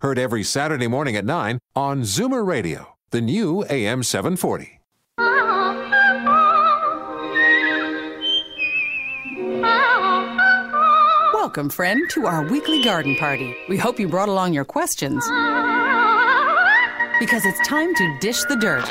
heard every Saturday morning at 9 on Zoomer Radio, the new AM 740. Welcome, friend, to our weekly garden party. We hope you brought along your questions. Because it's time to dish the dirt.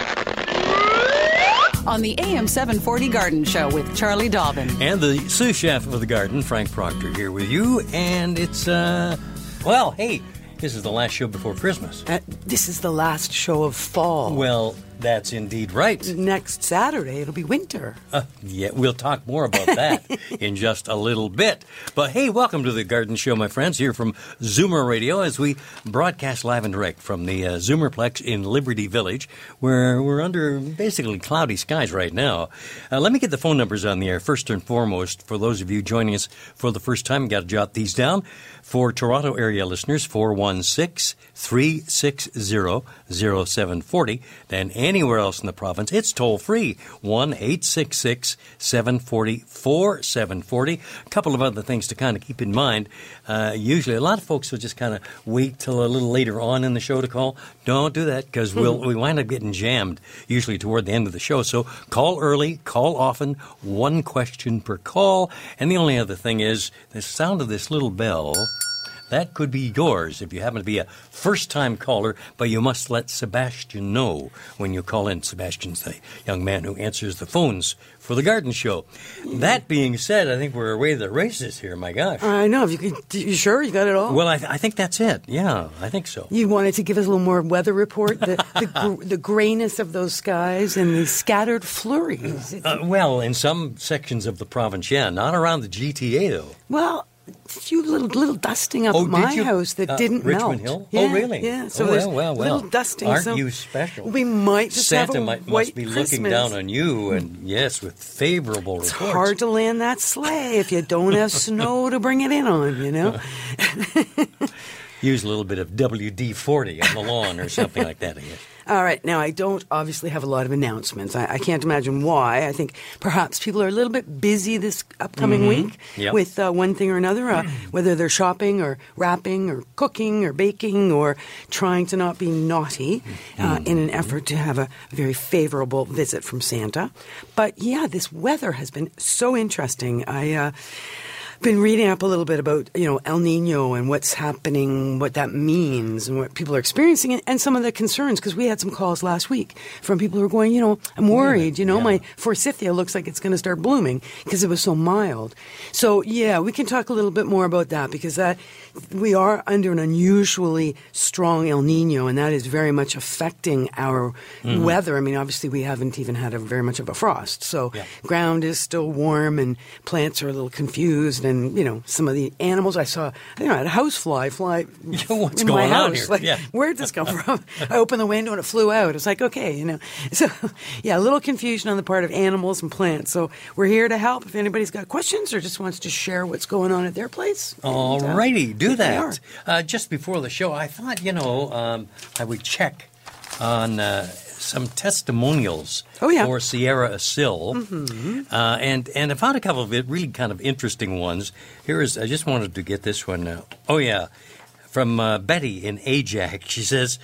On the AM 740 Garden Show with Charlie Dobbin. And the sous chef of the garden, Frank Proctor, here with you. And it's, uh, well, hey, this is the last show before Christmas. Uh, this is the last show of fall. Well, that's indeed right. Next Saturday, it'll be winter. Uh, yeah, we'll talk more about that in just a little bit. But hey, welcome to the Garden Show, my friends, here from Zoomer Radio as we broadcast live and direct from the uh, Zoomerplex in Liberty Village, where we're under basically cloudy skies right now. Uh, let me get the phone numbers on the air first and foremost. For those of you joining us for the first time, got to jot these down. For Toronto area listeners, 416 360 0740. Then anywhere else in the province, it's toll free 1 866 740 4740. A couple of other things to kind of keep in mind. Uh, usually, a lot of folks will just kind of wait till a little later on in the show to call. Don't do that because we'll, we wind up getting jammed usually toward the end of the show. So call early, call often, one question per call. And the only other thing is the sound of this little bell that could be yours if you happen to be a first time caller, but you must let Sebastian know when you call in. Sebastian's the young man who answers the phones for the garden show. That being said, I think we're away to the races here. My gosh. I know. If you, could, you sure you got it all? Well, I, th- I think that's it. Yeah, I think so. You wanted to give us a little more weather report, the, the, gr- the grayness of those skies and the scattered flurries. Uh, well, in some sections of the province, yeah, not around the GTA though. Well, a few little little dusting up Oh, at my you? house that Uh, didn't Richmond melt. Hill? Oh, really? Yeah. So Oh, there's well, well, well. little dusting. Aren't so you special? We might just Santa have a might, white must be Christmas. looking down on you, and yes, with favorable It's reports. hard to land that sleigh if you don't have snow to bring it in on. You know. Use a little bit of WD 40 on the lawn or something like that, I guess. All right. Now, I don't obviously have a lot of announcements. I, I can't imagine why. I think perhaps people are a little bit busy this upcoming week Mm-hmm. Yep. with uh, one thing or another, uh, whether they're shopping or wrapping or cooking or baking or trying to not be naughty uh, Mm-hmm. in an effort to have a very favorable visit from Santa. But yeah, this weather has been so interesting. I. Been reading up a little bit about you know El Nino and what's happening, what that means, and what people are experiencing, and, and some of the concerns. Because we had some calls last week from people who are going, you know, I'm worried. You know, yeah. my forsythia looks like it's going to start blooming because it was so mild. So yeah, we can talk a little bit more about that because that we are under an unusually strong El Nino, and that is very much affecting our Mm-hmm. weather. I mean, obviously, we haven't even had a, very much of a frost, so Yeah. ground is still warm and plants are a little confused and you know some of the animals i saw you know I had a house fly fly What's in going my on house here? like Yeah. where did this come from i opened the window and it flew out it's like okay you know so yeah a little confusion on the part of animals and plants so we're here to help if anybody's got questions or just wants to share what's going on at their place and, uh, Alrighty, do that. Uh, just before the show, I thought, you know, um, I would check on uh, some testimonials Oh, yeah. for Sierra Sil. Uh, and, and I found a couple of really kind of interesting ones. Here is, I just wanted to get this one. Uh, oh, yeah, from uh, Betty in Ajax. She says,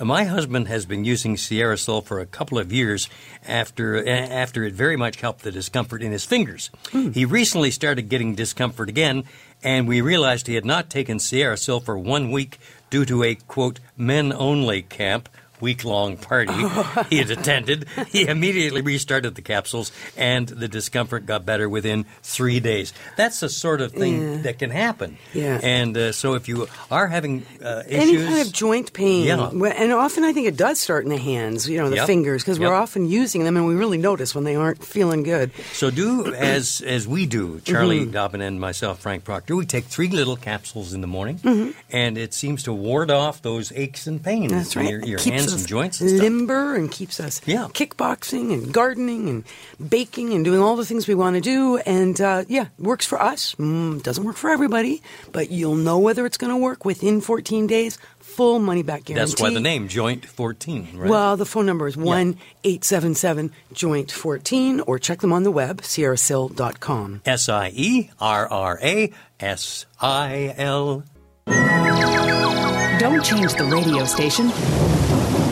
my husband has been using Sierra Sil for a couple of years after after it very much helped the discomfort in his fingers. He recently started getting discomfort again, and we realized he had not taken Sierra Sil for one week due to a quote men only camp week long party he had attended. He immediately restarted the capsules, and the discomfort got better within three days. That's the sort of thing Yeah. that can happen. Yeah. And uh, so if you are having uh, any kind of joint pain, Yeah. And often I think it does start in the hands, you know, the Yep. fingers, because we're often using them and we really notice when they aren't feeling good. So do as as we do, Charlie Mm-hmm. Dobbin and myself, Frank Proctor. We take three little capsules in the morning, Mm-hmm. and it seems to ward off those aches and pains. That's right. Your, your hands ligaments us and joints and stuff. limber and keeps us Yeah. kickboxing and gardening and baking and doing all the things we want to do. And uh, yeah, works for us. Mm, doesn't work for everybody, but you'll know whether it's going to work within 14 days. Full money back guarantee. That's why the name Joint 14, right? Well, the phone number is one eight seven seven joint 14 or check them on the web, sierrasil.com. S I E R R A S I L. Don't change the radio station.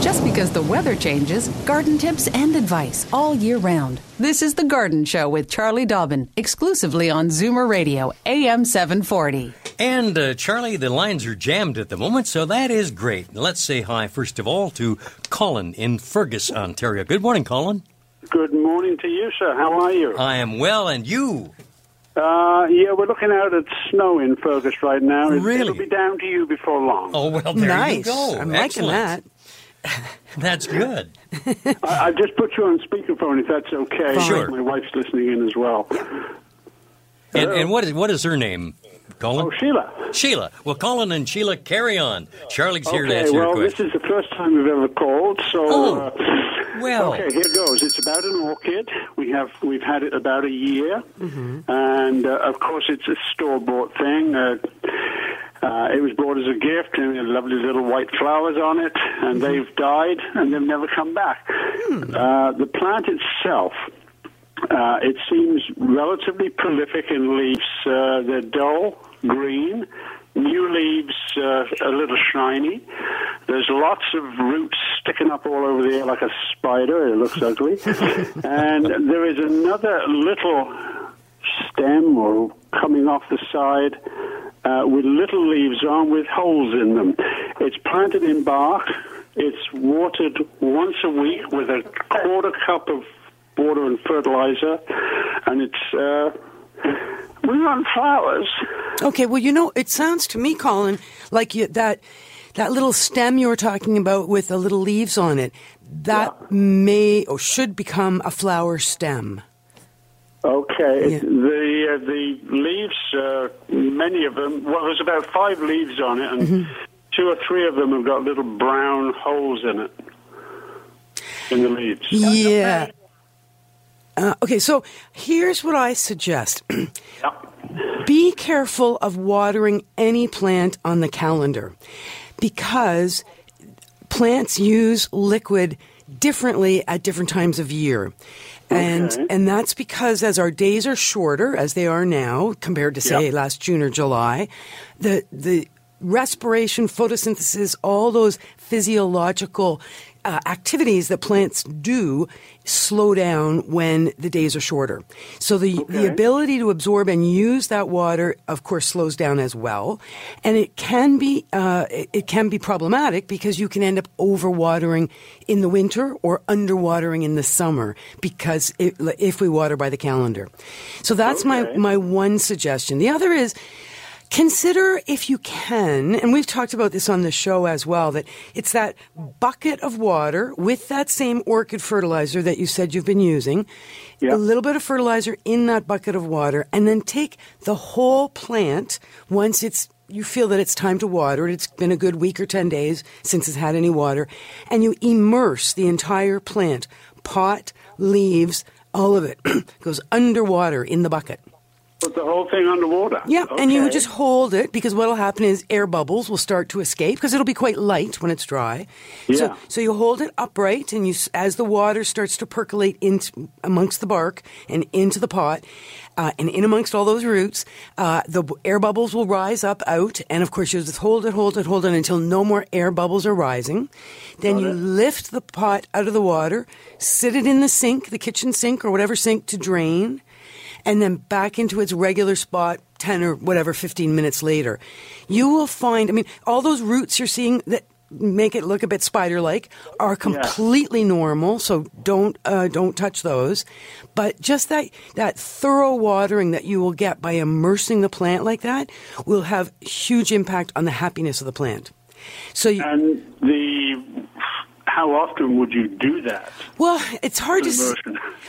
Just because the weather changes, garden tips and advice all year round. This is The Garden Show with Charlie Dobbin, exclusively on Zoomer Radio, AM 740. And uh, Charlie, the lines are jammed at the moment, so that is great. Let's say hi, first of all, to Colin in Fergus, Ontario. Good morning, Colin. Good morning to you, sir. How are you? I am well, and you? Uh, yeah, we're looking out at snow in Fergus right now. It- Really? It'll be down to you before long. Oh, well, there nice. you go. I'm Excellent. liking that. That's good. I, I just put you on speakerphone if that's okay. Sure. My wife's listening in as well. And, and what is what is her name, Colin? Oh, Sheila. Sheila. Well, Colin and Sheila, carry on. Charlie's here to Okay, answer your question. well, this is the first time we've ever called, so. Oh, uh, well. Okay, here goes. It's about an orchid. We have we've had it about a year, Mm-hmm. and uh, of course it's a store bought thing. Uh, uh, it was brought as a gift, and had lovely little white flowers on it, and Mm-hmm. they've died, and they've never come back. Hmm. Uh, the plant itself. Uh, it seems relatively prolific in leaves. Uh, they're dull green, new leaves uh, a little shiny. There's lots of roots sticking up all over the air like a spider. It looks ugly. and there is another little stem or coming off the side uh, with little leaves on with holes in them. It's planted in bark. It's watered once a week with a quarter cup of water and fertilizer, and it's uh, we run flowers. Okay, well, you know, it sounds to me, Colin, like you, that that little stem you were talking about with the little leaves on it. That may or should become a flower stem. Okay, Yeah. the uh, the leaves, uh, many of them. Well, there's about five leaves on it, and Mm-hmm. two or three of them have got little brown holes in it in the leaves. Yeah. Uh, okay, so here's what I suggest. Yep. Be careful of watering any plant on the calendar because plants use liquid differently at different times of year. And Okay. and that's because as our days are shorter as they are now compared to say Yep. last June or July, the the respiration, photosynthesis, all those physiological uh, activities that plants do slow down when the days are shorter. So the, the ability to absorb and use that water, of course, slows down as well. And it can be, uh, it, it can be problematic because you can end up overwatering in the winter or underwatering in the summer because it, if we water by the calendar. So that's my, my one suggestion. The other is, Consider if you can, and we've talked about this on the show as well, that it's that bucket of water with that same orchid fertilizer that you said you've been using, Yeah. a little bit of fertilizer in that bucket of water, and then take the whole plant once it's you feel that it's time to water it. It's been a good week or 10 days since it's had any water, and you immerse the entire plant, pot, leaves, all of it goes underwater in the bucket. Put the whole thing underwater. Yeah, and you would just hold it because what will happen is air bubbles will start to escape because it'll be quite light when it's dry. So, Yeah. so you hold it upright, and you, as the water starts to percolate into amongst the bark and into the pot, uh, and in amongst all those roots, uh, the air bubbles will rise up out, and of course you just hold it, hold it, hold it until no more air bubbles are rising. Then you lift the pot out of the water, sit it in the sink, the kitchen sink or whatever sink to drain and then back into its regular spot 10 or whatever 15 minutes later. You will find i mean all those roots you're seeing that make it look a bit spider like are completely normal so don't uh, don't touch those. But just that that thorough watering that you will get by immersing the plant like that will have huge impact on the happiness of the plant. So you, And the how often would you do that? Well, it's hard to. s-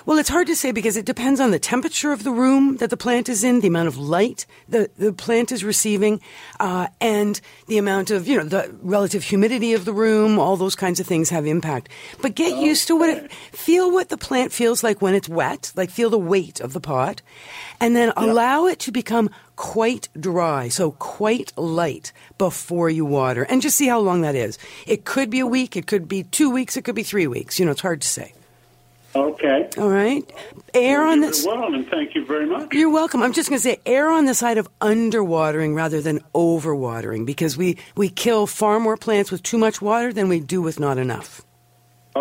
Well, it's hard to say because it depends on the temperature of the room that the plant is in, the amount of light the, the plant is receiving, uh, and the amount of, you know, the relative humidity of the room. All those kinds of things have impact. But get used to what it, feel what the plant feels like when it's wet, like feel the weight of the pot, and then allow it to become quite dry, so quite light before you water, and just see how long that is. It could be a week, it could be two weeks, it could be three weeks. You know, it's hard to say. Okay. All right. Air on this. Well, and thank you very much. You're welcome. I'm just going to say air on the side of underwatering rather than overwatering because we, we kill far more plants with too much water than we do with not enough.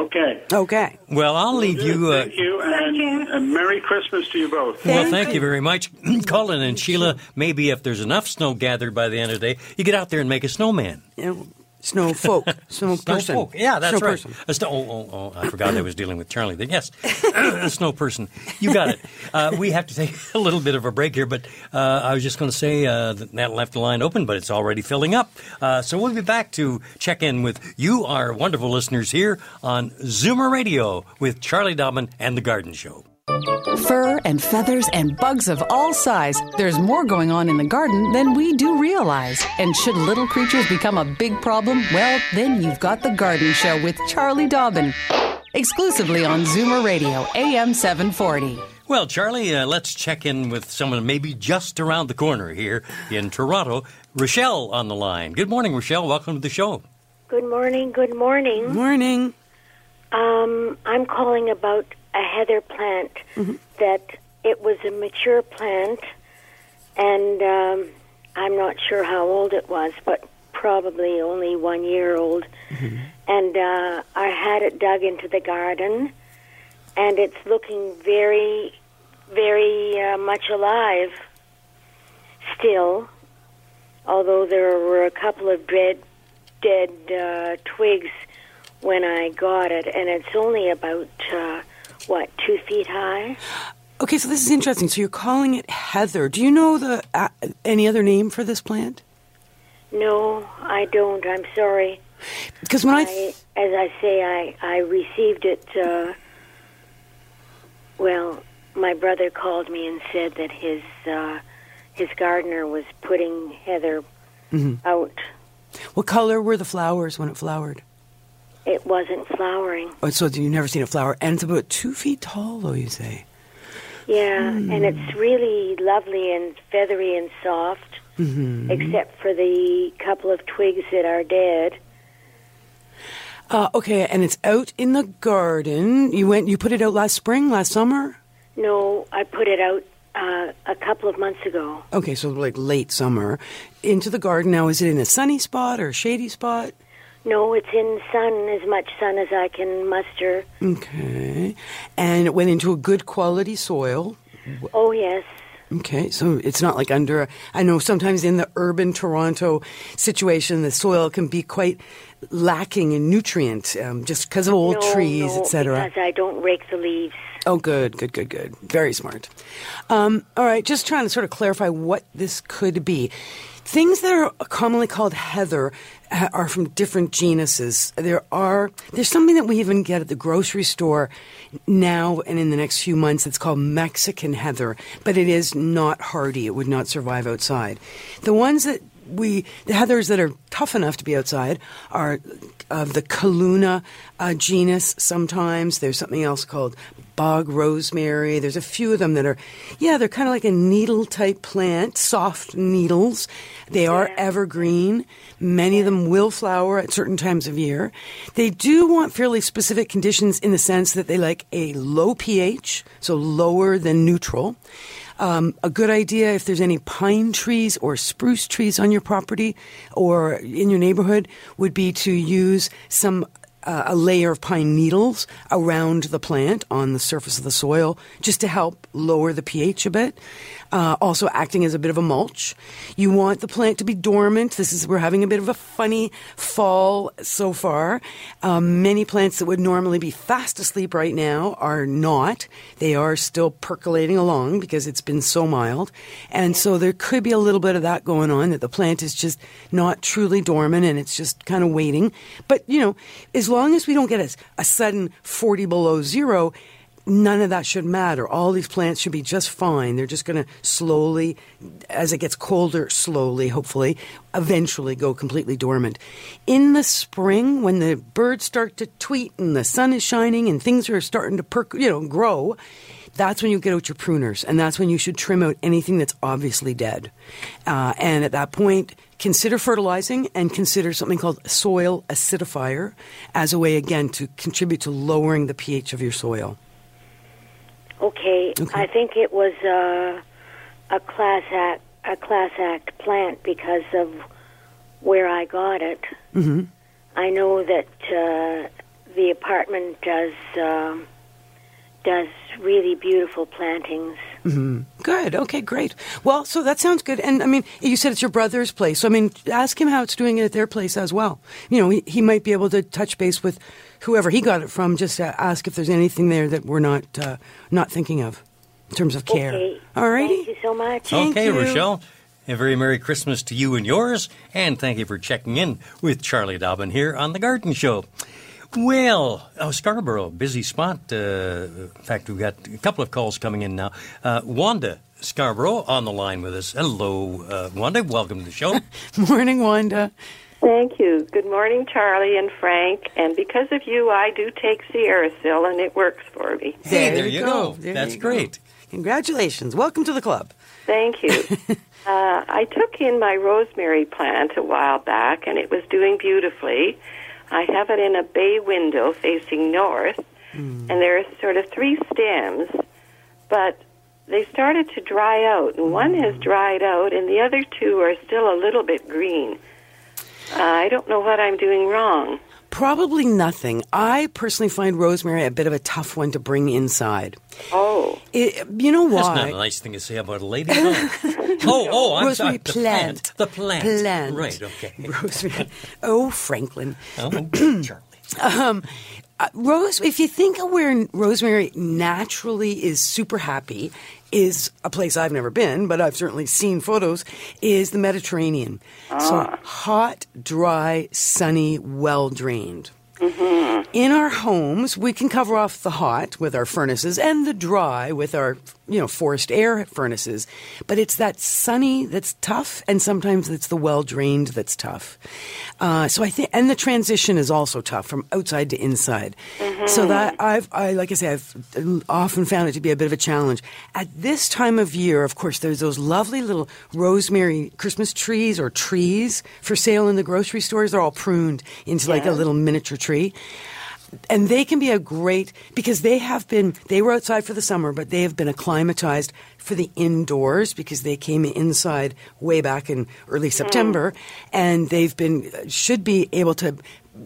Okay. Okay. Well, I'll leave you. Uh, Thank you, and, and Merry Christmas to you both. well, Thank thank you. you very much, Colin and Sheila. Maybe if there's enough snow gathered by the end of the day, you get out there and make a snowman. You know, snow folk, snow Snow person. folk. Yeah, that's Snow right. person. A snow, oh, oh, oh, I forgot I was dealing with Charlie. Then yes, a snow person. You got it. Uh, we have to take a little bit of a break here, but uh, I was just going to say uh, that Nat left the line open, but it's already filling up. Uh, so we'll be back to check in with you, our wonderful listeners here on Zoomer Radio with Charlie Dobbin and the Garden Show. Fur and feathers and bugs of all size. There's more going on in the garden than we do realize. And should little creatures become a big problem, well, then you've got The Garden Show with Charlie Dobbin. Exclusively on Zoomer Radio, AM 740. Well, Charlie, uh, let's check in with someone maybe just around the corner here in Toronto. Rochelle on the line. Good morning, Rochelle. Welcome to the show. Good morning. Good morning. Morning. Um, I'm calling about a heather plant that it was a mature plant, and um, I'm not sure how old it was, but probably only one year old. And uh, I had it dug into the garden, and it's looking very, very uh, much alive still. Although there were a couple of dead, dead uh, twigs when I got it, and it's only about uh, what two feet high. Okay, so this is interesting. So you're calling it heather. Do you know the uh, any other name for this plant? No, I don't. I'm sorry. Because when I, I, as I say, I I received it. Uh, well, my brother called me and said that his uh, his gardener was putting heather out. what color were the flowers when it flowered? It wasn't flowering. Oh, so you've never seen a flower, and it's about two feet tall, though you say. Yeah, and it's really lovely and feathery and soft, except for the couple of twigs that are dead. Uh, okay, and it's out in the garden. You went, you put it out last spring, last summer. No, I put it out uh, a couple of months ago. Okay, so like late summer into the garden. Now, is it in a sunny spot or a shady spot? No, it's in sun, as much sun as I can muster. Okay, and it went into a good quality soil. Oh, yes. Okay, so it's not like under. A, I know sometimes in the urban Toronto situation, the soil can be quite lacking in nutrient, um, just because of old no, trees, no, etc. Because I don't rake the leaves. Oh, good, good, good, good. Very smart. Um, all right, just trying to sort of clarify what this could be. Things that are commonly called heather are from different genuses. There are there's something that we even get at the grocery store now and in the next few months that's called Mexican heather, but it is not hardy. It would not survive outside. The ones that we the heathers that are tough enough to be outside are of the Calluna uh, genus. Sometimes there's something else called bog rosemary. There's a few of them that are, yeah, they're kind of like a needle type plant, soft needles. They are evergreen. Many of them will flower at certain times of year. They do want fairly specific conditions in the sense that they like a low pH, so lower than neutral. Um, a good idea if there's any pine trees or spruce trees on your property or in your neighborhood would be to use some uh, a layer of pine needles around the plant on the surface of the soil just to help lower the pH a bit. Uh, also acting as a bit of a mulch. You want the plant to be dormant. This is we're having a bit of a funny fall so far. Um, many plants that would normally be fast asleep right now are not. They are still percolating along because it's been so mild, and so there could be a little bit of that going on that the plant is just not truly dormant and it's just kind of waiting. But you know, as long long as we don't get a, a sudden 40 below zero, none of that should matter. All these plants should be just fine. They're just going to slowly, as it gets colder, slowly, hopefully, eventually go completely dormant. In the spring, when the birds start to tweet and the sun is shining and things are starting to perk, you know, grow, that's when you get out your pruners, and that's when you should trim out anything that's obviously dead. Uh, and at that point, consider fertilizing and consider something called soil acidifier as a way, again, to contribute to lowering the pH of your soil. Okay, Okay. I think it was uh, a class act a class act plant because of where I got it. Mm-hmm. I know that uh, the apartment does um, does really beautiful plantings. Good. Okay, great. Well, so that sounds good. And I mean, you said it's your brother's place. So, I mean, ask him how it's doing it at their place as well. You know, he, he might be able to touch base with whoever he got it from. Just to ask if there's anything there that we're not uh, not thinking of in terms of care. Okay, All righty. Thank you so much. Thank okay, you. Rochelle. A very Merry Christmas to you and yours, and thank you for checking in with Charlie Dobbin here on The Garden Show. Well, oh, Scarborough, busy spot. Uh, in fact, we've got a couple of calls coming in now. Uh, Wanda Scarborough on the line with us. Hello, uh, Wanda. Welcome to the show. Morning, Wanda. Thank you. Good morning, Charlie and Frank. And because of you, I do take Sierrasil, and it works for me. Hey, there you go. There That's you go. great. Congratulations. Welcome to the club. Thank you. uh, I took in my rosemary plant a while back, and it was doing beautifully. I have it in a bay window facing north, and there are sort of three stems, but they started to dry out, and one has dried out, and the other two are still a little bit green. Uh, I don't know what I'm doing wrong. Probably nothing. I personally find rosemary a bit of a tough one to bring inside. Oh. It, you know why? That's not a nice thing to say about a lady. huh? oh, oh, I'm rosemary sorry. The plant. The plant. Plant. Right, okay. Rosemary. Oh, Franklin. Oh, Charlie. Um, uh, Rose, if you think of where rosemary naturally is super happy, is a place I've never been, but I've certainly seen photos, is the Mediterranean. So ah. hot, dry, sunny, well drained. In our homes, we can cover off the hot with our furnaces and the dry with our, you know, forced air furnaces. But it's that sunny that's tough, and sometimes it's the well drained that's tough. Uh, so I think, and the transition is also tough from outside to inside. So that I've, I like I say, I've often found it to be a bit of a challenge. At this time of year, of course, there's those lovely little rosemary Christmas trees or trees for sale in the grocery stores. They're all pruned into like a little miniature tree and they can be a great because they have been they were outside for the summer but they have been acclimatized for the indoors because they came inside way back in early hmm. September. And they've been should be able to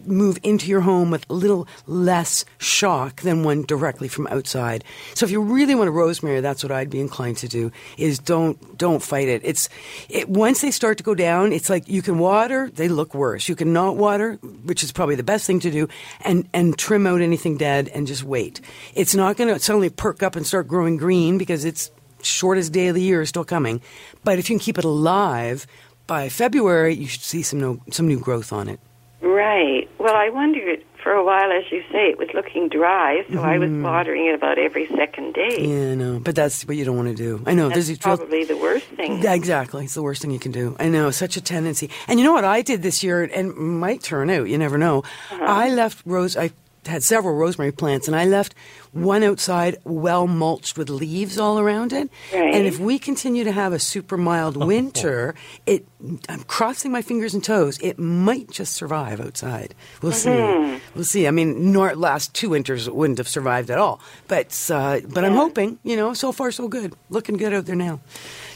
move into your home with a little less shock than one directly from outside. So if you really want a rosemary, that's what I'd be inclined to do is don't don't fight it. It's it, once they start to go down, it's like you can water, they look worse. You can not water, which is probably the best thing to do, and and trim out anything dead and just wait. It's not going to suddenly perk up and start growing green because it's shortest day of the year is still coming. But if you can keep it alive by February, you should see some no, some new growth on it. Right. Well, I wondered for a while, as you say, it was looking dry, so I was mm-hmm. watering it about every second day. Yeah, no, but that's what you don't want to do. I know. That's there's probably the worst thing. Yeah, exactly. It's the worst thing you can do. I know, such a tendency. And you know what I did this year, and might turn out, you never know. Uh-huh. I left rose, I had several rosemary plants, and I left one outside well mulched with leaves all around it. Right. And if we continue to have a super mild winter, it I'm crossing my fingers and toes, it might just survive outside. We'll see. We'll see. I mean, nor last two winters it wouldn't have survived at all. But uh, but I'm hoping, you know, so far so good. Looking good out there now.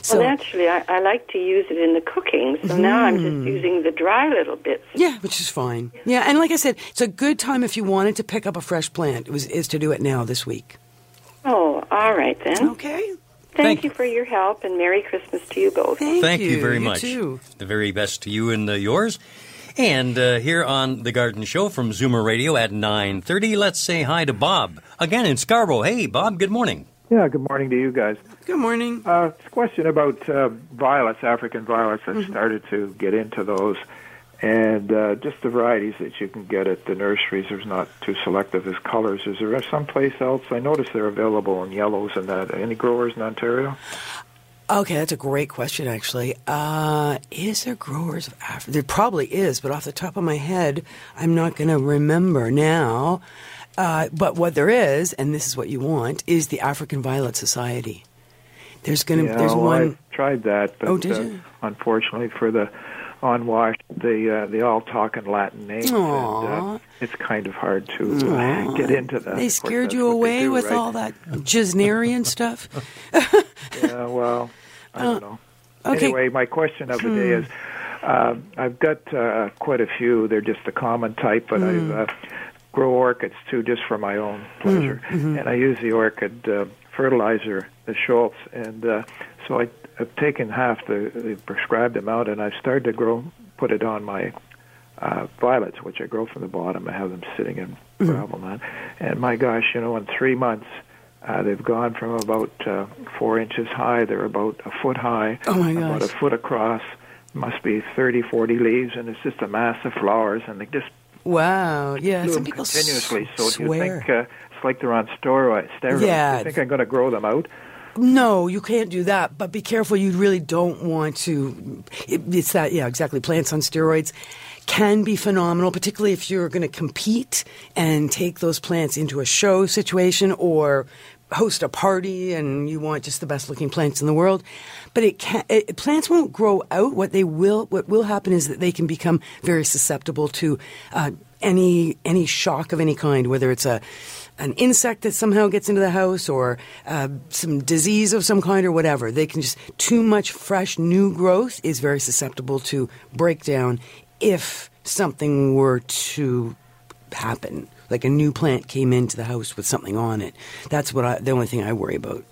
So well, naturally, I, I like to use it in the cooking, so now I'm just using the dry little bits. Yeah, which is fine. Yeah, and like I said, it's a good time if you wanted to pick up a fresh plant. It was is to do it now this week. Oh, all right then. Okay. Thank, Thank you for your help, and Merry Christmas to you both. Thank, Thank you, very You much. too. The very best to you and uh, yours. And uh, here on the Garden Show from Zoomer Radio at 9:30, let's say hi to Bob again in Scarborough. Hey, Bob. Good morning. Yeah, good morning to you guys. Good morning. Uh, it's a question about uh, violets, African violets. I've started to get into those. and uh, just the varieties that you can get at the nurseries There's not too selective as colors. Is there someplace else? I notice they're available in yellows and that. Any growers in Ontario? Okay, that's a great question, actually. Uh, is there growers of Africa? There probably is, but off the top of my head, I'm not going to remember now. Uh, but what there is, and this is what you want, is the African Violet Society. There's going to yeah, there's well, one. I tried that, but Oh, did uh, you? unfortunately for the unwashed, they uh, they all talk in Latin names, and uh, it's kind of hard to uh, get into that. They scared you away do, with right? all that Gesnerian stuff. Yeah, well, I don't know. Uh, okay. Hmm. Anyway, my question of the day is, uh, I've got uh, quite a few. They're just the common type, but Hmm. I uh, grow orchids too, just for my own pleasure. Mm-hmm. And I use the orchid uh, fertilizer, the Schultz, and uh, so I, I've taken half the, the prescribed amount, and I've started to grow, put it on my uh, violets, which I grow from the bottom. I have them sitting in Mm-hmm. gravel mat, and my gosh, you know, in three months. Uh, they've gone from about uh, four inches high. They're about a foot high, Oh, my about gosh. a foot across. Must be 30, 40 leaves, and it's just a mass of flowers, and they just Wow. Yeah. Some people s- continuously. So do you think uh, it's like they're on steroids? steroids? Yeah. Do you think I'm going to grow them out? No, you can't do that. But be careful. You really don't want to. It, it's that, yeah, exactly. Plants on steroids can be phenomenal, particularly if you're going to compete and take those plants into a show situation or host a party and you want just the best looking plants in the world. But it can, it, plants won't grow out. What they will, what will happen is that they can become very susceptible to uh, any any shock of any kind, whether it's a an insect that somehow gets into the house or uh, some disease of some kind or whatever. They can just, too much fresh new growth is very susceptible to breakdown if something were to happen. Like a new plant came into the house with something on it. That's what I, the only thing I worry about.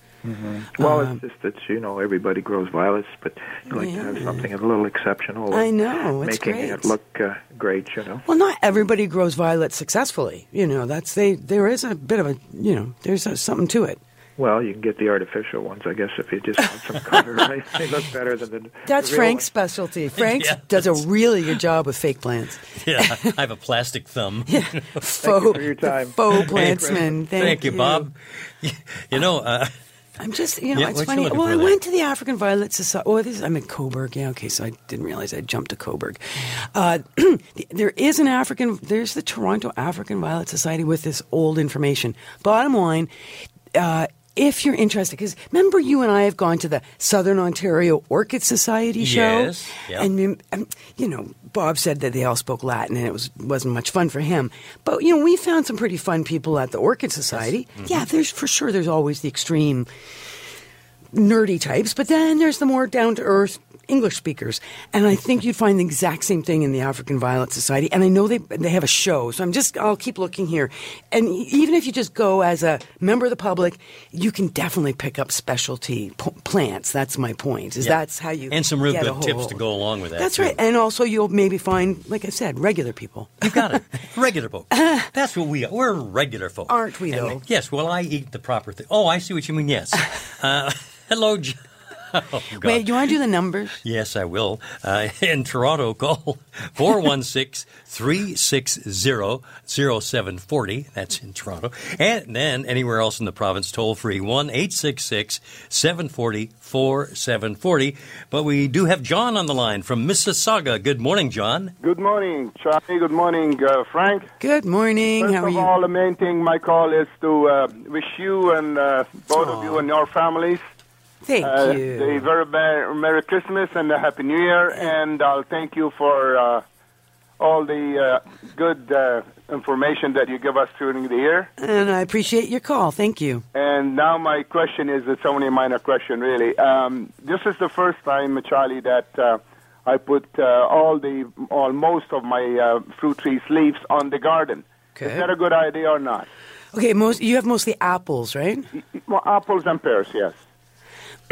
Well, Um, it's just that you know everybody grows violets, but you like to have something a little exceptional. I know, it's making great. it look uh, great. You know. Well, not everybody grows violets successfully. You know, that's they. There is a bit of a, you know, there's a, something to it. Well, you can get the artificial ones, I guess, if you just want some color. Right? They look better than the. That's the real Frank's ones. specialty. Frank Yeah, does a really good job with fake plants. Yeah, I have a plastic thumb. yeah. faux, you for your time. faux plantsman. Thank, Thank you, Bob. You know, uh, I'm just, you know, Yeah, it's funny. Well, I there? went to the African Violet Society. Oh, this, I'm in Cobourg. Yeah, okay. So I didn't realize I jumped to Cobourg. Uh, there is an African. There's the Toronto African Violet Society with this old information. Bottom line. Uh, if you're interested, because remember you and I have gone to the Southern Ontario Orchid Society show, Yes, yeah. and you- um, you know Bob said that they all spoke Latin and it was wasn't much fun for him. But you know we found some pretty fun people at the Orchid Society. Mm-hmm. Yeah, there's for sure there's always the extreme nerdy types, but then there's the more down to earth English speakers. And I think you'd find the exact same thing in the African Violet Society. And I know they they have a show, so I'm just I'll keep looking here. And even if you just go as a member of the public, you can definitely pick up specialty p- plants. That's my point. Is Yeah. that's how you and some real good tips hold. to go along with that. That's too. right. And also you'll maybe find, like I said, regular people. You got it. Regular folks. That's what we are. We're regular folks. Aren't we, And, though? yes. Well, I eat the proper thing. Oh, I see what you mean. Yes. Uh, hello, J- Oh, Wait, you want to do the numbers? Yes, I will. Uh, in Toronto, call 416 360 0740. That's in Toronto. And then anywhere else in the province, toll free 1 866 740 4740. But we do have John on the line from Mississauga. Good morning, John. Good morning, Charlie. Good morning, uh, Frank. Good morning. First How are of you? all, the main thing, my call is to uh, wish you and uh, both of you and your families Thank uh, you. the very mer- Merry Christmas and a Happy New Year. And I'll thank you for uh, all the uh, good uh, information that you give us during the year. and I appreciate your call. Thank you. And now my question is, it's only a minor question, really. Um, this is the first time, Charlie, that uh, I put uh, all the, all most of my uh, fruit trees leaves on the garden. Okay. Is that a good idea or not? Okay, most you have mostly apples, right? Well, apples and pears, yes.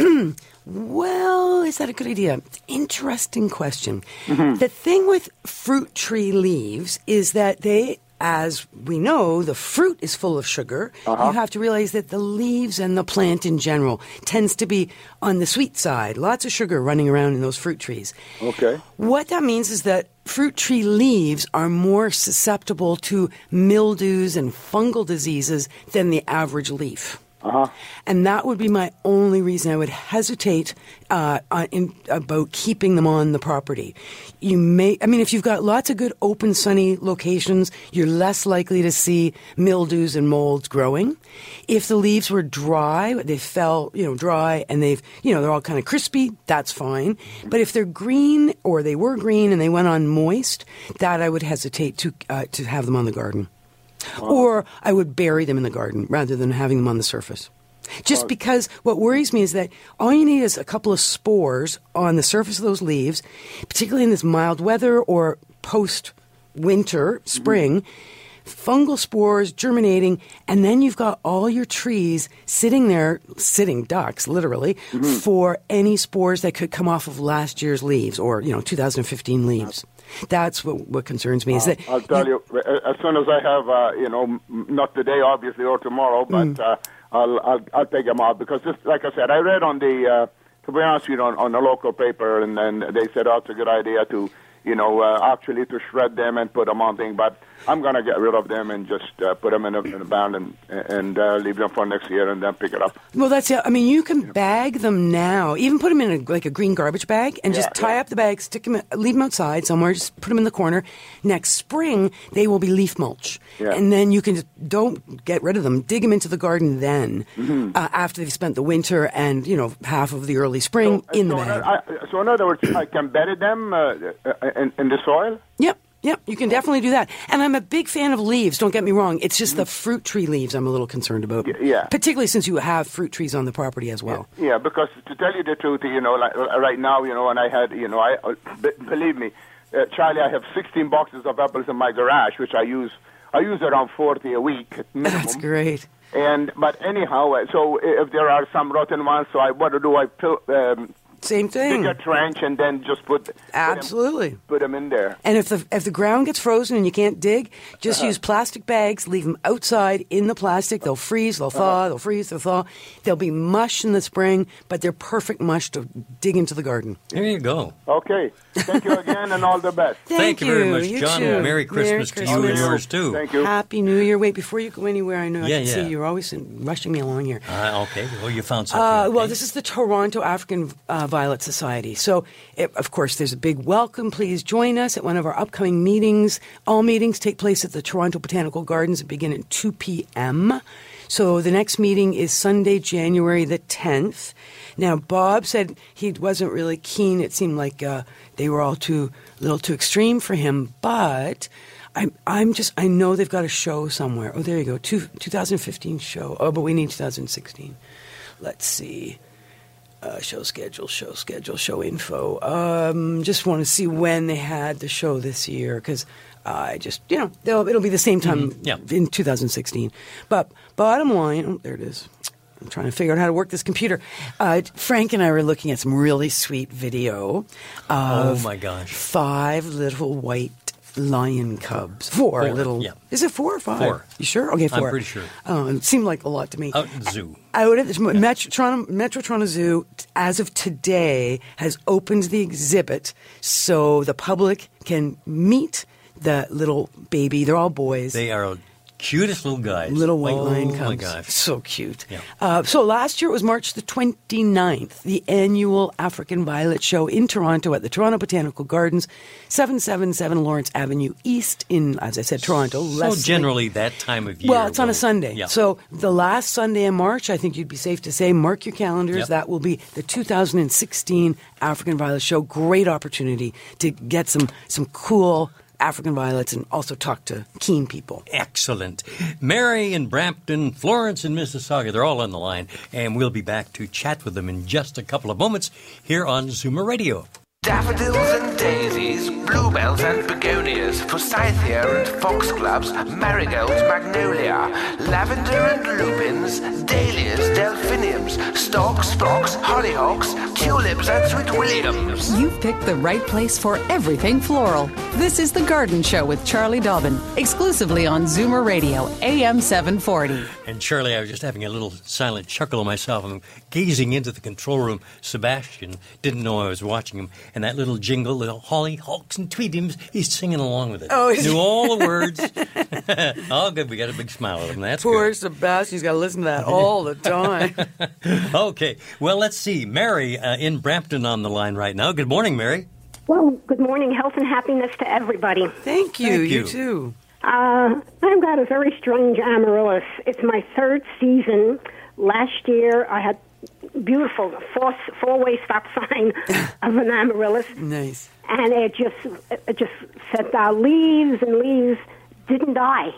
Well, is that a good idea? Interesting question. Mm-hmm. The thing with fruit tree leaves is that they as we know, the fruit is full of sugar. Uh-huh. You have to realize that the leaves and the plant in general tends to be on the sweet side. Lots of sugar running around in those fruit trees. Okay. What that means is that fruit tree leaves are more susceptible to mildews and fungal diseases than the average leaf. Uh-huh. And that would be my only reason I would hesitate uh, in, about keeping them on the property. You may, I mean, if you've got lots of good open, sunny locations, you're less likely to see mildews and molds growing. If the leaves were dry, they fell, you know, dry, and they've, you know, they're all kind of crispy, that's fine. But if they're green or they were green and they went on moist, that I would hesitate to uh, to have them on the garden. Or I would bury them in the garden rather than having them on the surface. Just because what worries me is that all you need is a couple of spores on the surface of those leaves, particularly in this mild weather or post winter, mm-hmm. spring, fungal spores germinating, and then you've got all your trees sitting there, sitting ducks, literally, mm-hmm. for any spores that could come off of last year's leaves or, you know, 2015 leaves. That's what, what concerns me is that I'll tell you, uh, as soon as I have, uh, you know, not today, obviously, or tomorrow, but Mm. uh, I'll, I'll I'll take them out because, just like I said, I read on the, uh, to be honest, you know, on, on the local paper, and then they said, oh, it's a good idea to, you know, uh, actually to shred them and put them on thing, but I'm gonna get rid of them and just uh, put them in a, in a band and and uh, leave them for next year and then pick it up. Well, that's it. I mean, you can bag them now. Even put them in a, like a green garbage bag and just Yeah, tie yeah. up the bag, stick them, leave them outside somewhere. Just put them in the corner. Next spring, they will be leaf mulch, Yeah. and then you can just don't get rid of them. Dig them into the garden then, Mm-hmm. uh, after they've spent the winter and you know half of the early spring in the so, bag. I, so in other words, I can bury them uh, uh, in, in the soil. Yep. Yep, you can definitely do that. And I'm a big fan of leaves, don't get me wrong. It's just the fruit tree leaves I'm a little concerned about. Yeah. Particularly since you have fruit trees on the property as well. Yeah, because to tell you the truth, you know, like uh, right now, you know, and I had, you know, I uh, believe me, uh, Charlie, I have 16 boxes of apples in my garage, which I use. I use around 40 a week minimum. That's great. And but anyhow, uh, so if there are some rotten ones, so I what to do? I fill, um, Same thing. dig a trench and then just put put 'em- Absolutely. put them in there. And if the if the ground gets frozen and you can't dig, just Uh-huh. use plastic bags. Leave them outside in the plastic. They'll freeze. They'll Uh-huh. thaw. They'll freeze. They'll thaw. They'll be mush in the spring, but they're perfect mush to dig into the garden. There you go. Okay, thank you again, and all the best. Thank, you very much, You John. too. Merry Christmas to you and yours too. Thank you. Happy New Year. Wait, before you go anywhere, I know Yeah, I can yeah. see you're always rushing me along here. Ah, okay. Well, you found something. Uh, well, this is the Toronto African uh, Violet Society. So, it, of course, there's a big welcome. Please join us at one of our upcoming meetings. All meetings take place at the Toronto Botanical Gardens and begin at 2 p.m. So, the next meeting is Sunday, January the 10th. Now, Bob said he wasn't really keen. It seemed like uh, they were all too a little too extreme for him, but. I'm, I'm just, I know they've got a show somewhere. Oh, there you go. Two, 2015 show. Oh, but we need 2016. Let's see. Uh, show schedule, show schedule, show info. Um, just want to see when they had the show this year because I just, you know, they'll, it'll be the same time Mm-hmm. Yeah. in 2016. But bottom line, oh, there it is. I'm trying to figure out how to work this computer. Uh, Frank and I were looking at some really sweet video of Oh, my gosh. five little white lion cubs. Four, Four, little. yeah. Is it four or five? Four. You sure? Okay, four. I'm pretty sure. Oh, it seemed like a lot to me. Out zoo. Out at the Metro, Toronto, Metro Toronto Zoo, as of today, has opened the exhibit so the public can meet the little baby. They're all boys. They are cutest little guys. Little white oh, lion cubs. my gosh. So cute. Yeah. Uh, so last year it was March the 29th, the annual African Violet Show in Toronto at the Toronto Botanical Gardens, 777 Lawrence Avenue East in, as I said, Toronto. So Leslie- generally that time of year. well, it's on a Sunday. Yeah. So the last Sunday in March, I think you'd be safe to say, mark your calendars. Yep. That will be the 2016 African Violet Show. Great opportunity to get some some cool African violets and also talk to keen people. Excellent. Mary in Brampton, Florence in Mississauga, they're all on the line, and we'll be back to chat with them in just a couple of moments here on Zoomer Radio. Daffodils and daisies, bluebells and begonias, forsythia and foxgloves, marigolds, magnolia, lavender and lupins, dahlias, delphiniums, stalks, phlox, hollyhocks, tulips, and sweet williams. You've picked the right place for everything floral. This is The Garden Show with Charlie Dobbin, exclusively on Zoomer Radio, AM 740. And Charlie, I was just having a little silent chuckle of myself. I'm gazing into the control room. Sebastian didn't know I was watching him, and that little jingle, the holly hawks and tweetums, he's singing along with it. Oh, is knew all the words. oh, good. We got a big smile at him. That's Poor good. Sebastian's got to listen to that all the time. Okay. Well, let's see. Mary uh, in Brampton on the line right now. Good morning, Mary. Well, good morning. Health and happiness to everybody. Thank you. Thank you. you. too. Uh, I've got a very strange amaryllis. It's my third season. Last year, I had beautiful four four way stop sign of an amaryllis, Nice. and it just it just sent out leaves and leaves. Didn't die.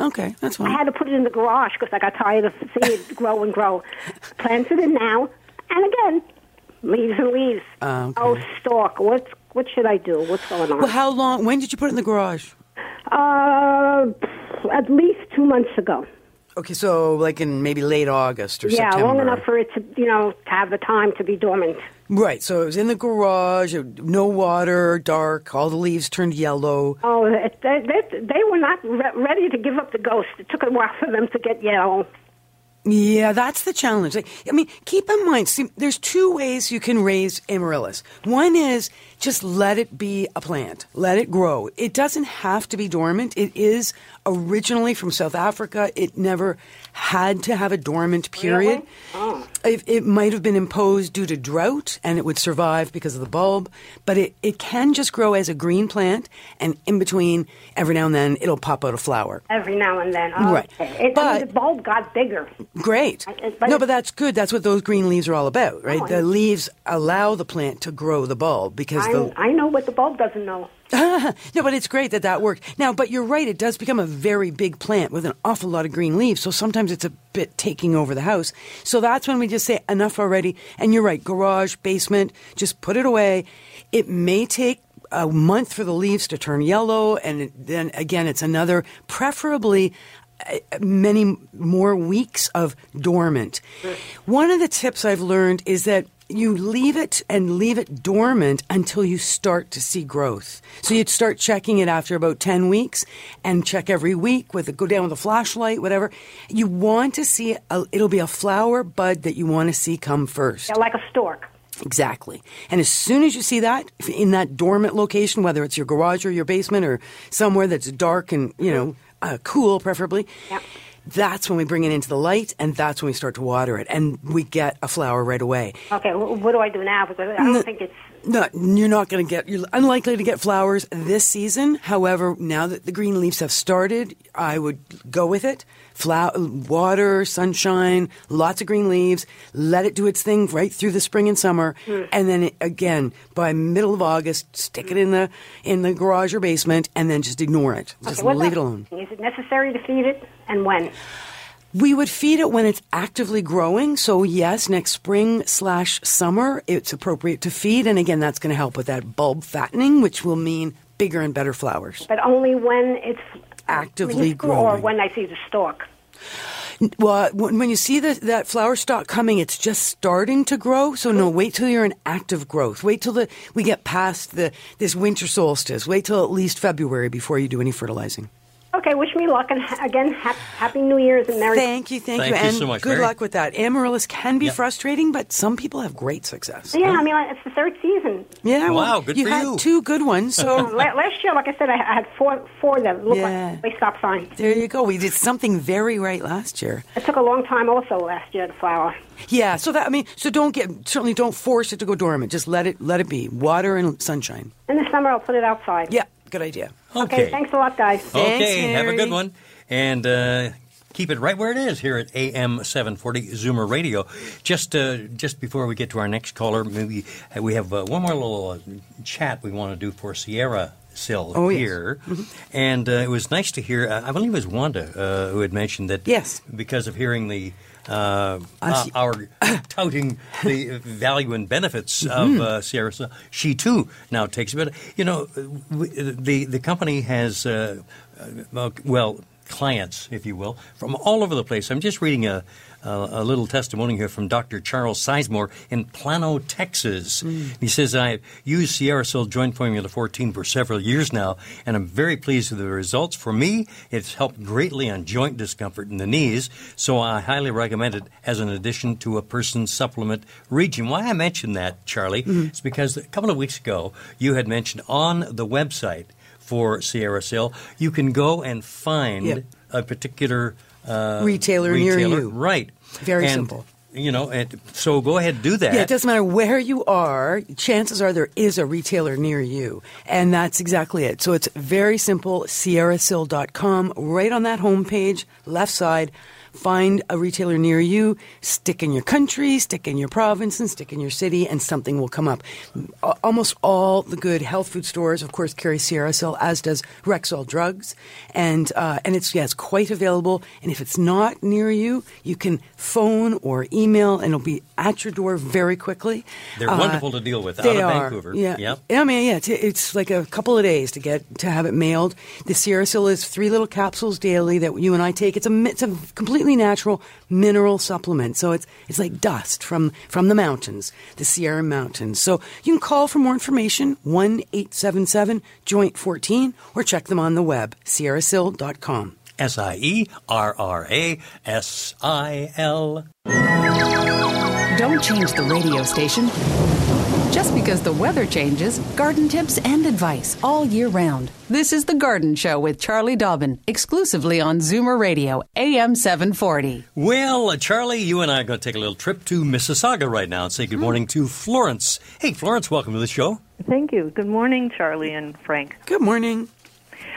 Okay, that's fine. I had to put it in the garage because I got tired of seeing it grow and grow. Planted it now, and again, leaves and leaves. Okay. Oh, stalk. What what should I do? What's going on? Well, how long? When did you put it in the garage? Uh, at least two months ago. Okay, so like in maybe late August or something. yeah, September. long enough for it to, you know, to have the time to be dormant. Right, so it was in the garage, no water, dark, all the leaves turned yellow. Oh, they, they, they were not re- ready to give up the ghost. It took a while for them to get yellow. Yeah, that's the challenge. Like, I mean, keep in mind, see, there's two ways you can raise amaryllis. One is just let it be a plant, let it grow. It doesn't have to be dormant. It is originally from South Africa. It never had to have a dormant period. Oh. It, it might have been imposed due to drought and it would survive because of the bulb, but it, it can just grow as a green plant, and in between, every now and then, it'll pop out a flower. Every now and then. Oh, Right. okay. It, I mean, But- the bulb got bigger. Great. I- but no, but that's good. That's what those green leaves are all about, right? Oh, the leaves allow the plant to grow the bulb because the I know what the bulb doesn't know. no, but it's great that that worked. Now, but you're right; it does become a very big plant with an awful lot of green leaves. So sometimes it's a bit taking over the house. So that's when we just say enough already. And you're right: garage, basement, just put it away. It may take a month for the leaves to turn yellow, and then again, it's another, preferably. uh, Many more weeks of dormant. One of the tips I've learned is that you leave it and leave it dormant until you start to see growth. So you'd start checking it after about 10 weeks and check every week with a, go down with a flashlight, whatever. You want to see, a, it'll be a flower bud that you want to see come first. Yeah, like a stork. Exactly. And as soon as you see that in that dormant location, whether it's your garage or your basement or somewhere that's dark and, you know, uh, cool preferably, Yeah. That's when we bring it into the light and that's when we start to water it and we get a flower right away. Okay, what do I do now? Because I don't think it's. No, you're not going to get. You're unlikely to get flowers this season. However, now that the green leaves have started, I would go with it. Flower, water, sunshine, lots of green leaves. Let it do its thing right through the spring and summer, hmm. and then it, again by middle of August, stick it in the in the garage or basement, and then just ignore it. Just Okay, what leave it alone. Is it necessary to feed it, and when? We would feed it when it's actively growing. So yes, next spring slash summer, it's appropriate to feed, and again, that's going to help with that bulb fattening, which will mean bigger and better flowers. But only when it's Actively minuscule or when I see the stalk. Well, when when you see the, that flower stalk coming, it's just starting to grow. So no, wait till you're in active growth. Wait till the we get past the this winter solstice. Wait till at least February before you do any fertilizing. Okay, wish me luck, and ha- again, ha- happy New Year's and Merry. Thank you, thank, Thank you, you and so much, good Mary. luck with that. Amaryllis can be Yep. frustrating, but some people have great success. Yeah, I mean, it's the third season. Yeah, well, Wow, good you for had you. two good ones, so Last year, like I said, I, I had four four that looked Yeah. like they stop signs. there you go. We did something very right last year. It took a long time also last year to flower. Yeah, so that I mean, so don't get certainly don't force it to go dormant. Just let it let it be water and sunshine. In the summer, I'll put it outside. Yeah, good idea. Okay, thanks a lot, guys. Thanks, Okay, have a good one. And uh, keep it right where it is here at AM 740 Zoomer Radio. Just uh, just before we get to our next caller, maybe uh, we have uh, one more little uh, chat we want to do for Sierra Sil Oh, yes. here. And uh, it was nice to hear, uh, I believe it was Wanda uh, who had mentioned that Yes. because of hearing the uh, uh, our touting the value and benefits Mm-hmm. of uh, Sierra she too now takes it. But you know, the the company has uh, uh, well clients, if you will, from all over the place. I'm just reading a, a, a little testimony here from Dr. Charles Sizemore in Plano, Texas. Hmm. He says, I've used Sierra Sil Joint Formula 14 for several years now, and I'm very pleased with the results. For me, it's helped greatly on joint discomfort in the knees, so I highly recommend it as an addition to a person's supplement region. Why I mention that, Charlie, mm-hmm. is because a couple of weeks ago, you had mentioned on the website for Sierra Sil, you can go and find Yep. a particular uh, Retailer near you. Right. Very And, simple. You know, and so go ahead and do that. Yeah, it doesn't matter where you are. Chances are there is a retailer near you. And that's exactly it. So it's very simple, sierrasil.com. Right on that homepage, left side, find a retailer near you, stick in your country, stick in your province, and stick in your city, and something will come up. Almost all the good health food stores, of course, carry Sierrasil, as does Rexall Drugs. And, uh, and it's, yeah, it's quite available. And if it's not near you, you can phone or email, and it'll be at your door very quickly. They're Uh, wonderful to deal with out of are. Vancouver. Yeah. Yep. I mean, yeah, it's, it's like a couple of days to get to have it mailed. The Sierrasil is three little capsules daily that you and I take. It's a it's a completely natural mineral supplement. So it's it's like dust from from the mountains, the Sierra Mountains. So you can call for more information one eight seven seven joint fourteen or check them on the web sierrasil.com. S I E R R A S I L. Don't change the radio station. Just because the weather changes, garden tips and advice all year round. This is The Garden Show with Charlie Dobbin, exclusively on Zoomer Radio, AM 740. Well, uh, Charlie, you and I are going to take a little trip to Mississauga right now and say good morning to Florence. Hey, Florence, welcome to the show. Thank you. Good morning, Charlie and Frank. Good morning.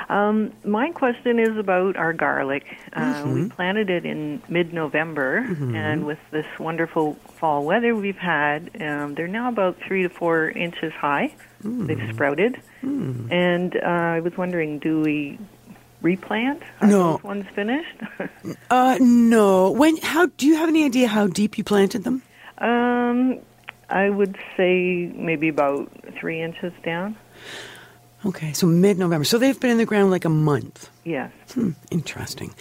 Um, my question is about our garlic. Uh, We Mhm. planted it in mid-November, Mhm. and with this wonderful fall weather we've had, um, they're now about three to four inches high. They've sprouted, and uh, I was wondering, do we replant? Are No. those ones finished? Uh, no. When? How? Do you have any idea how deep you planted them? um, I would say maybe about three inches down. Okay, so mid-November. So they've been in the ground like a month. Yes. Hmm, interesting.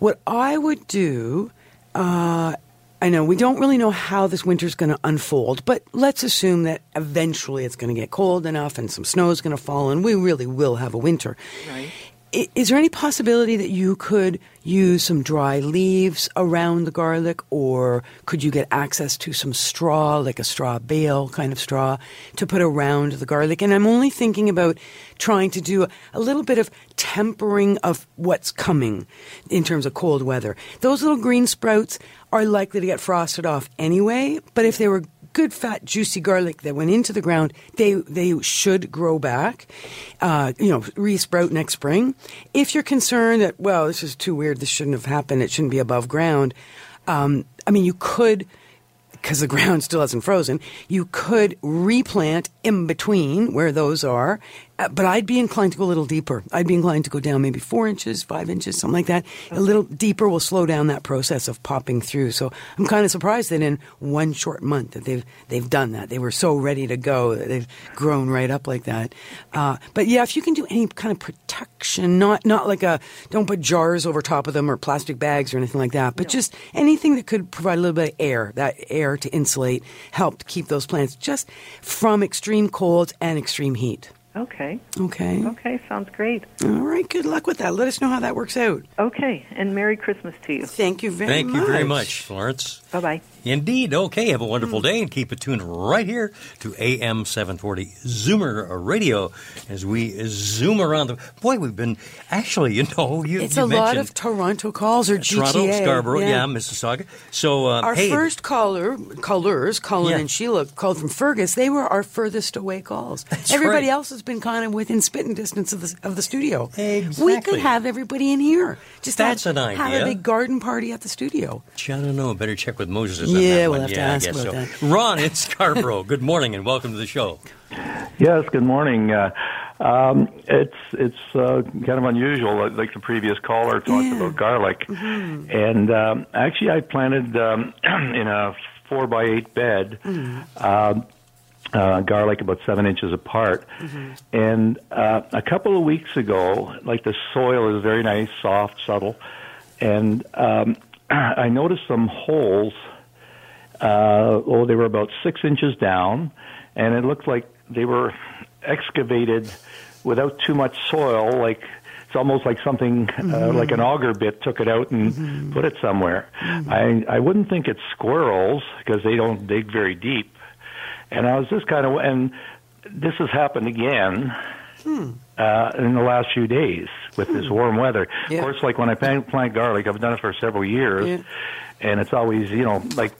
What I would do, uh, I know we don't really know how this winter's going to unfold, but let's assume that eventually it's going to get cold enough and some snow is going to fall, and we really will have a winter. Right. Is there any possibility that you could use some dry leaves around the garlic, or could you get access to some straw, like a straw bale kind of straw, to put around the garlic? And I'm only thinking about trying to do a little bit of tempering of what's coming in terms of cold weather. Those little green sprouts are likely to get frosted off anyway, but if they were good fat juicy garlic that went into the ground they they should grow back uh, you know re-sprout next spring if you're concerned that well this is too weird this shouldn't have happened it shouldn't be above ground um, i mean you could because the ground still hasn't frozen, you could replant in between where those are. Uh, but I'd be inclined to go a little deeper. I'd be inclined to go down maybe four inches, five inches, something like that. A little deeper will slow down that process of popping through. So I'm kind of surprised that in one short month that they've they've done that. They were so ready to go that they've grown right up like that. Uh, but yeah, if you can do any kind of protection, not not like a don't put jars over top of them or plastic bags or anything like that, but just anything that could provide a little bit of air, that air to insulate, help keep those plants just from extreme colds and extreme heat. Okay. Okay. Okay, sounds great. All right. Good luck with that. Let us know how that works out. Okay, and Merry Christmas to you. Thank you very Thank much. you very much, Florence. Bye bye. Indeed. Okay. Have a wonderful day and keep it tuned right here to AM 740 Zoomer Radio as we zoom around the. Boy, we've been actually, you know, you, It's you a lot of Toronto calls or GTA. Toronto, Scarborough, yeah, yeah. Mississauga. So, uh, Our hey, first caller, callers, Colin Yeah. and Sheila, called from Fergus. They were our furthest away calls. everybody right. else has been kind of within spitting distance of the of the studio. Exactly. We could have everybody in here. Just That's have, an Have a big garden party at the studio. I don't know. Better check with Moses. Yeah, that we'll one. have to yeah, I ask about so. Ron it's Scarborough. Good morning and welcome to the show. Yes, good morning. Uh, um, it's it's uh, kind of unusual, like- like the previous caller talked about garlic, and um, actually I planted um, in a four by eight bed. Um, uh, garlic about seven inches apart. And uh, a couple of weeks ago, like the soil is very nice, soft, subtle, and um, I noticed some holes. Uh, oh, they were about six inches down, and it looked like they were excavated without too much soil. Like it's almost like something uh, Mhm. like an auger bit took it out and put it somewhere. I I wouldn't think it's squirrels because they don't dig very deep. And I was just kind of and this has happened again uh, in the last few days with this warm weather. Yeah. Of course, like when I plant, plant garlic, I've done it for several years, Yeah. and it's always you know like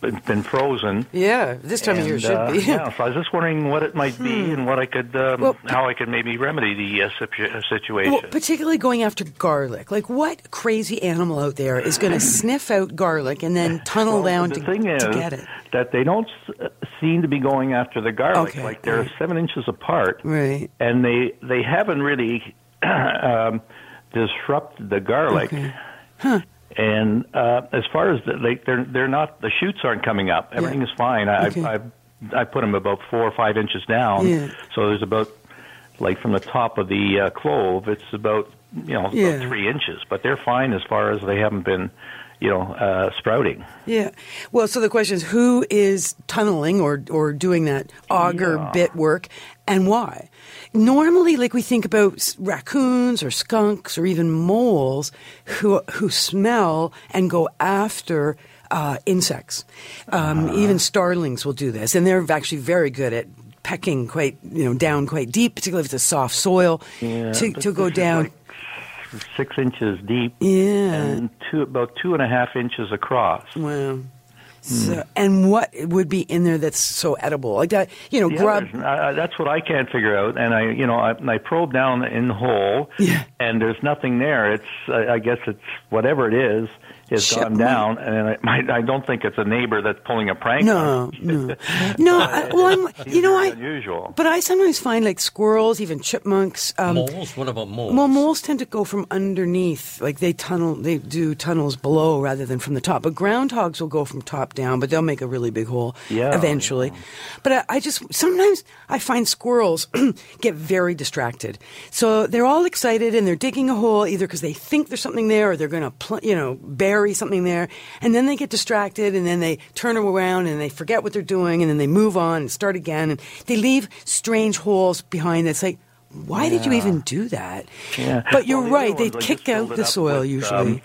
been, been frozen. Yeah, this time of year And, should uh, be. yeah, so I was just wondering what it might be Hmm. and what I could, um, Well- how I could maybe remedy the uh, uh, situation. Well, particularly going after garlic. Like, what crazy animal out there is going to sniff out garlic and then tunnel Well, down the to, thing is to get it? that they don't s- seem to be going after the garlic. Okay, Like they're right. seven inches apart, Right. and they they haven't really um, disrupted the garlic. Okay. Huh. And uh, as far as the, they, they're they're not the shoots aren't coming up. Everything is fine. I Okay. I I put them about four or five inches down. Yeah. So there's about like from the top of the uh, clove, it's about you know Yeah. about three inches. But they're fine as far as they haven't been you know uh, sprouting. Yeah. Well, so the question is who is tunneling or, or doing that auger Yeah. bit work and why? Normally, like we think about raccoons or skunks or even moles who, who smell and go after uh, insects. Um, Uh-huh. Even starlings will do this, and they're actually very good at pecking quite, you know, down quite deep, particularly if it's a soft soil, Yeah, to, to go down. like six inches deep. Yeah. And two about two and a half inches across. Wow. So, hmm. and what would be in there that's so edible? Like that, you know, Yeah, grub. I- uh, that's what I can't figure out. And I, you know, I, I probe down in the hole, and there's nothing there. It's, I, I guess it's whatever it is, has gone Chipmunk. down. And I, my, I don't think it's a neighbor that's pulling a prank. No, on no, no. I, well, I'm, you know, I. Unusual. But I sometimes find like squirrels, even chipmunks. Um, moles? What about moles? Well, moles tend to go from underneath, like they tunnel, they do tunnels below rather than from the top. But groundhogs will go from top down, but they'll make a really big hole Yeah, eventually. But I, I just sometimes I find squirrels get very distracted. So they're all excited and they're digging a hole either because they think there's something there or they're going to, pl- you know, bury something there, and then they get distracted and then they turn around and they forget what they're doing and then they move on and start again and they leave strange holes behind. It's like. Why did you even do that? Yeah. But you're Well, right. They ones, kick out the soil with, usually. um,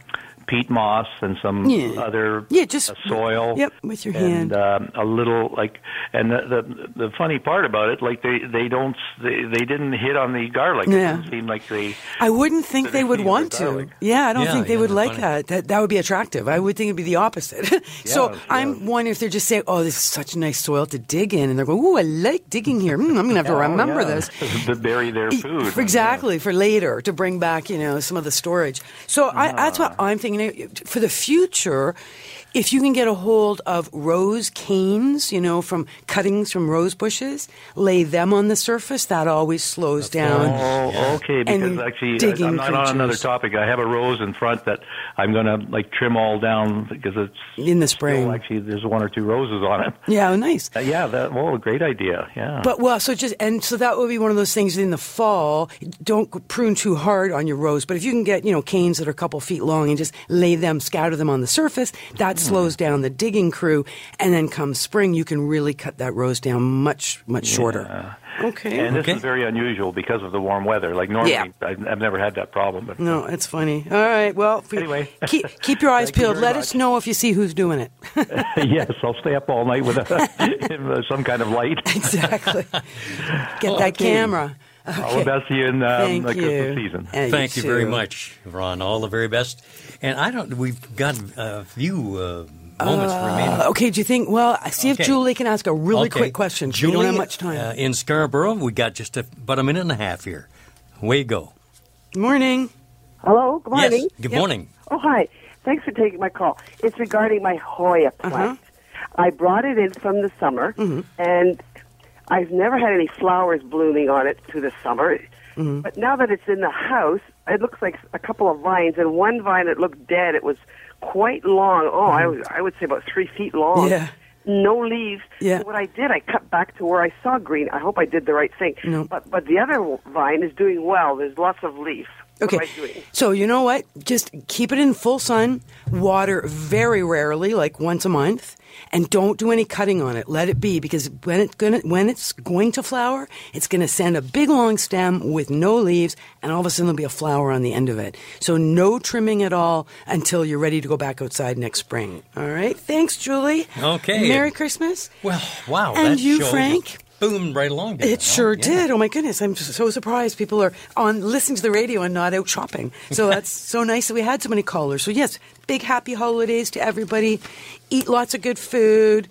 peat moss and some Yeah. other Yeah, just- uh, soil. Yep, with your and, hand. um, a little like, and the, the the funny part about it, like they they don't they, they didn't hit on the garlic. Yeah. It didn't seem like they. I wouldn't think they they would feed the want to. Yeah, I don't Yeah, think they yeah, would like funny. that. that. That would be attractive. I would think it'd be the opposite. so Yeah, I'm wondering if they're just saying, "Oh, this is such nice soil to dig in," and they're going, "Oh, I like digging here. Mm, I'm going to have to oh, remember yeah. this." to bury their food. For exactly for later to bring back you know some of the storage. So I, that's what I'm thinking for the future. If you can get a hold of rose canes, you know, from cuttings from rose bushes, lay them on the surface. That always slows down. Oh, okay. Because actually, digging I'm not on another topic. I have a rose in front that I'm going to like trim all down because it's in the spring. Still, actually, there's one or two roses on it. Yeah, oh, nice. Uh, yeah, that well, great idea. Yeah. But well, so just and so that would be one of those things in the fall. Don't prune too hard on your rose, but if you can get you know canes that are a couple feet long and just lay them, scatter them on the surface, that Hmm. Slows down the digging crew. And then come spring, you can really cut that rose down much much shorter. Okay. And this is very unusual because of the warm weather. Like normally, Yeah. I've, I've never had that problem. But No, it's funny. All right. Well, Anyway. keep keep your eyes Thank you peeled. Let much. us know if you see who's doing it. yes, I'll stay up all night with a, some kind of light. Exactly. Get that Okay. camera. All the best to you in um, Thank the you. Christmas season. And Thank you very much, Ron. All the very best. And I don't. We've got a few uh, moments remaining. Uh, okay, do you think? Well, see if Julie can ask a really Okay. quick question. 'cause we don't have much time. Uh, in Scarborough, we got just a, about a minute and a half here. Way you go. Good morning. Hello, good morning. Yes. Good morning. Oh, hi. Thanks for taking my call. It's regarding my Hoya plant. I brought it in from the summer, and I've never had any flowers blooming on it through the summer. But now that it's in the house, it looks like a couple of vines, and one vine that looked dead, it was quite long. Oh, I, was, I would say about three feet long. Yeah. no leaves. Yeah. So what I did, I cut back to where I saw green. I hope I did the right thing. No. But but the other vine is doing well. There's lots of leaves. What Okay. am I doing? So you know what? Just keep it in full sun, water very rarely, like once a month, and don't do any cutting on it. Let it be because when it's gonna when it's going to flower, it's gonna send a big long stem with no leaves, and all of a sudden there'll be a flower on the end of it. So no trimming at all until you're ready to go back outside next spring. All right. Thanks, Julie. Okay. Merry Christmas. Well, wow. And that you, show Frank? Boomed right along. It sure Yeah. did. Oh my goodness! I'm so surprised people are on listening to the radio and not out shopping. So that's so nice that we had so many callers. So yes, big happy holidays to everybody. Eat lots of good food.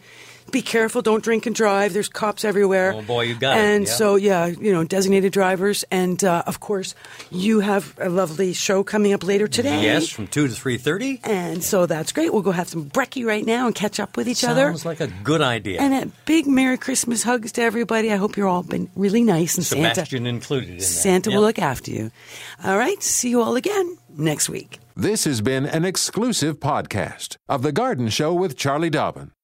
Be careful. Don't drink and drive. There's cops everywhere. Oh, boy, you got it. And Yeah. so yeah, you know, designated drivers, and uh, of course, you have a lovely show coming up later today. Yes, from 2 to 3.30. And so that's great. We'll go have some brekkie right now and catch up with each other. Sounds like a good idea. And a big Merry Christmas hugs to everybody. I hope you're all been really nice and Santa. Sebastian included in that. Santa Yep. will look after you. All right. See you all again next week. This has been an exclusive podcast of The Garden Show with Charlie Dobbin.